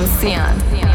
with.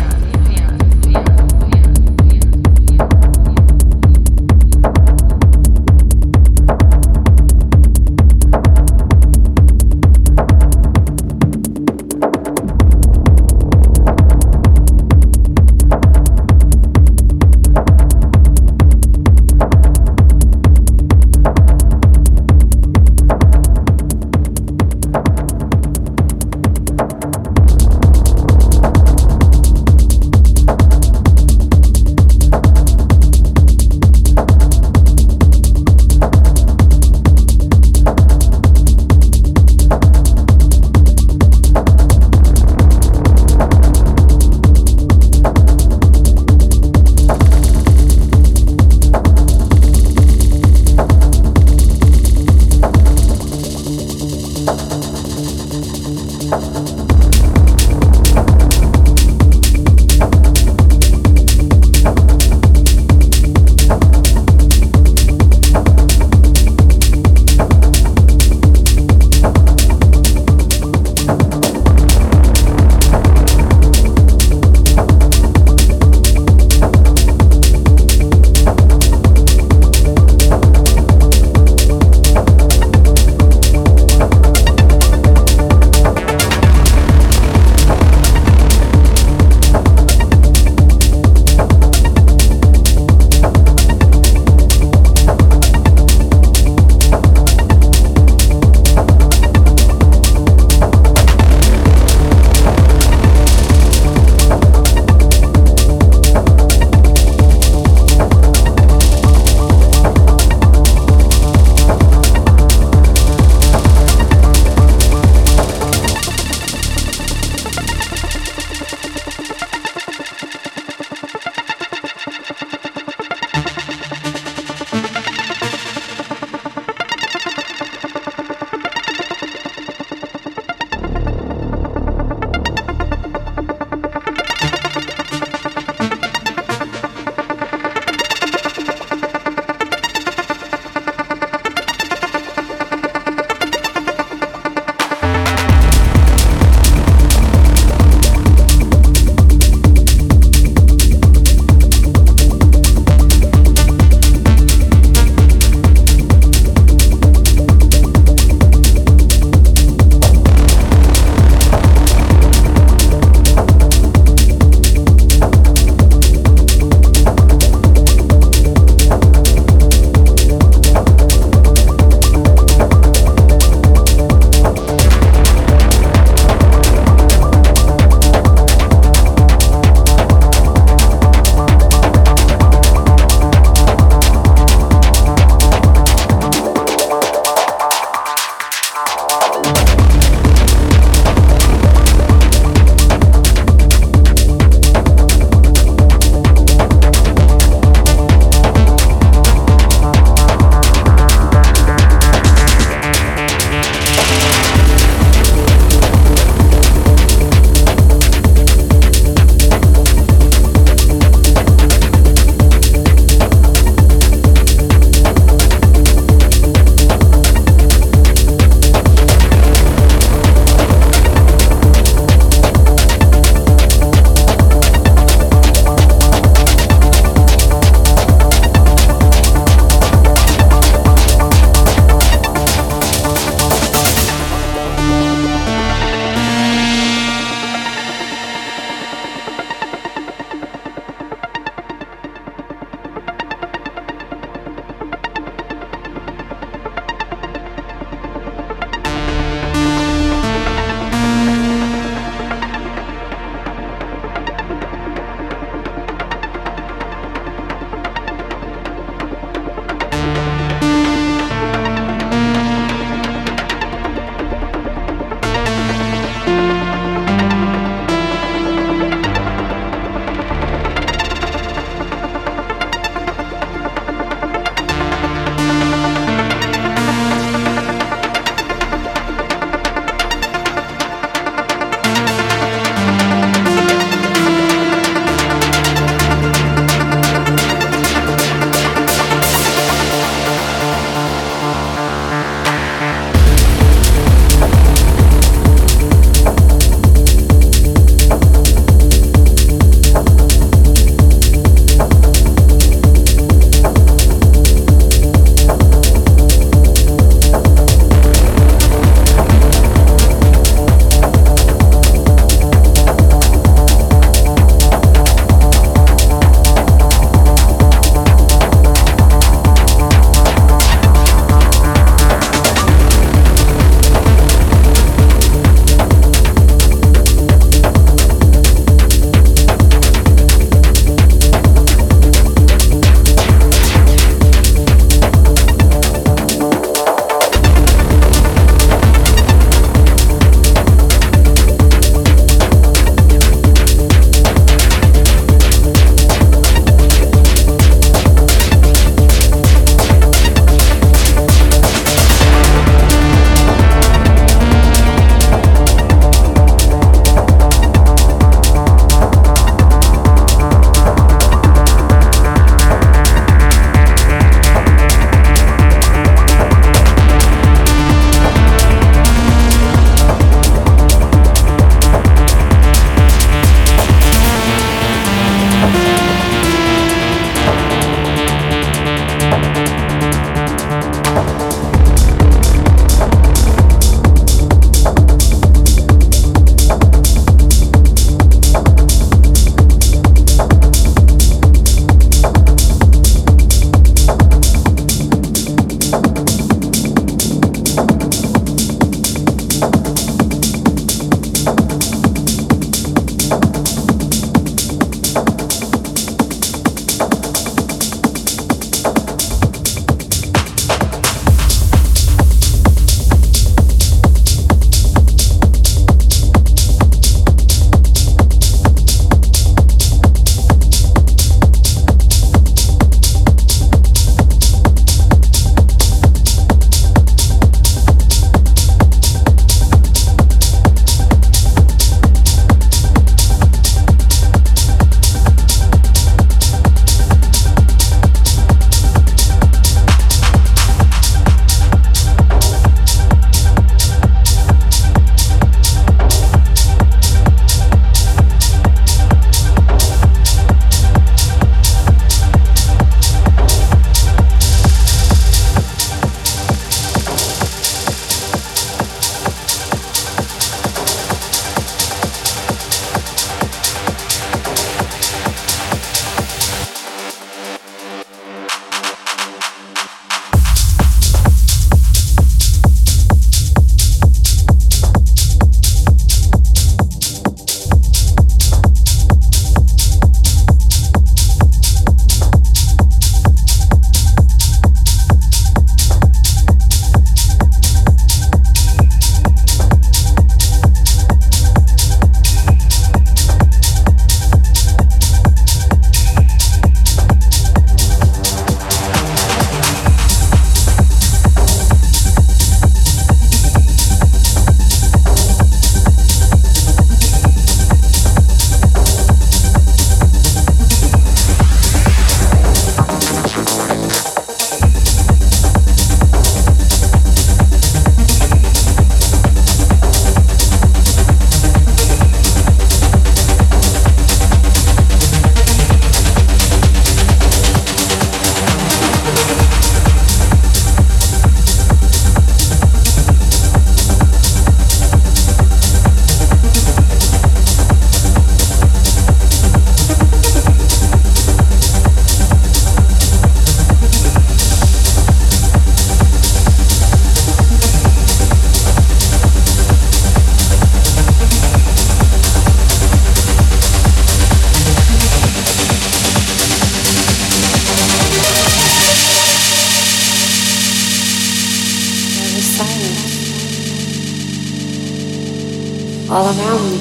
Around me.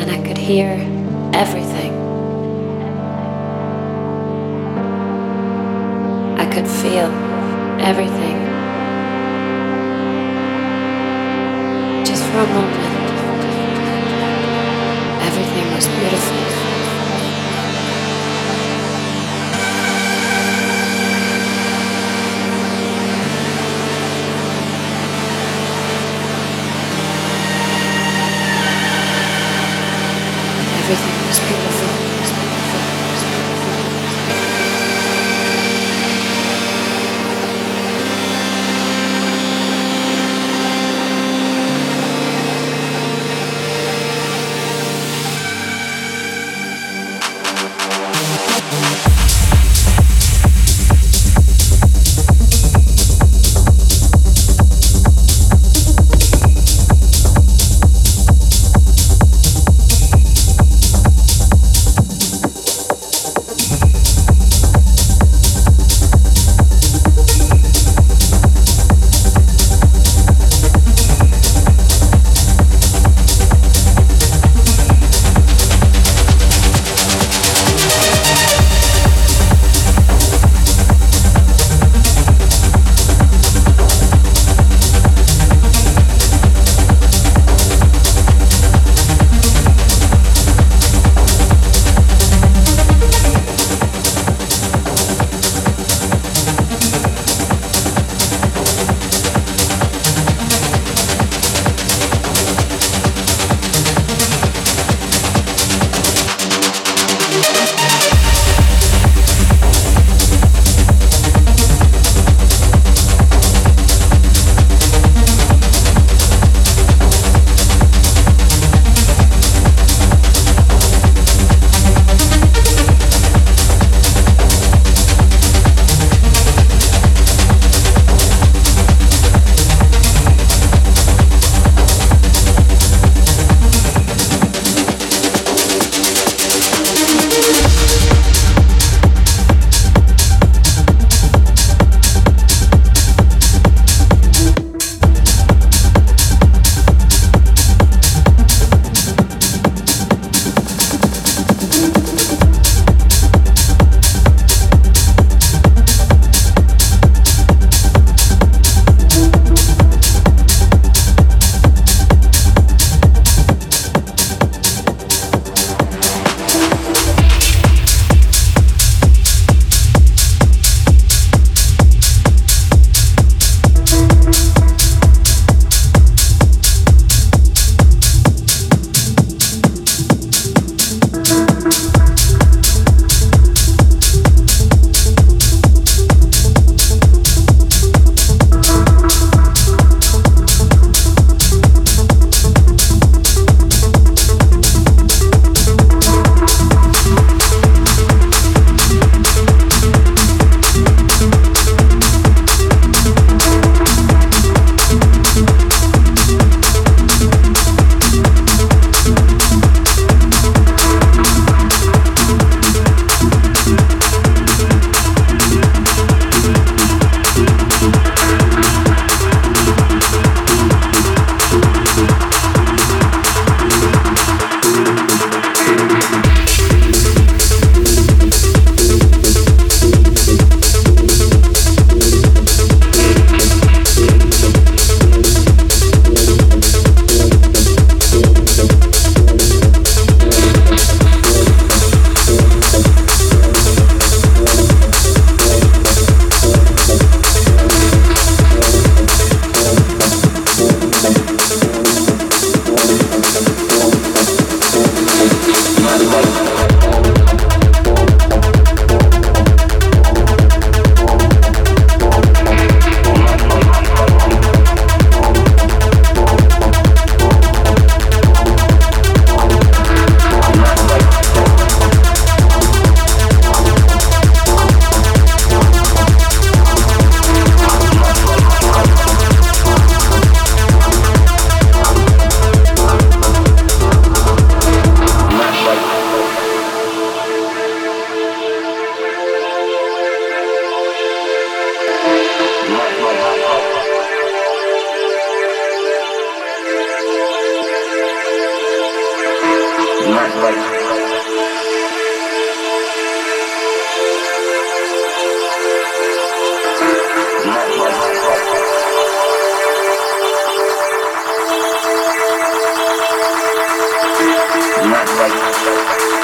And I could hear Not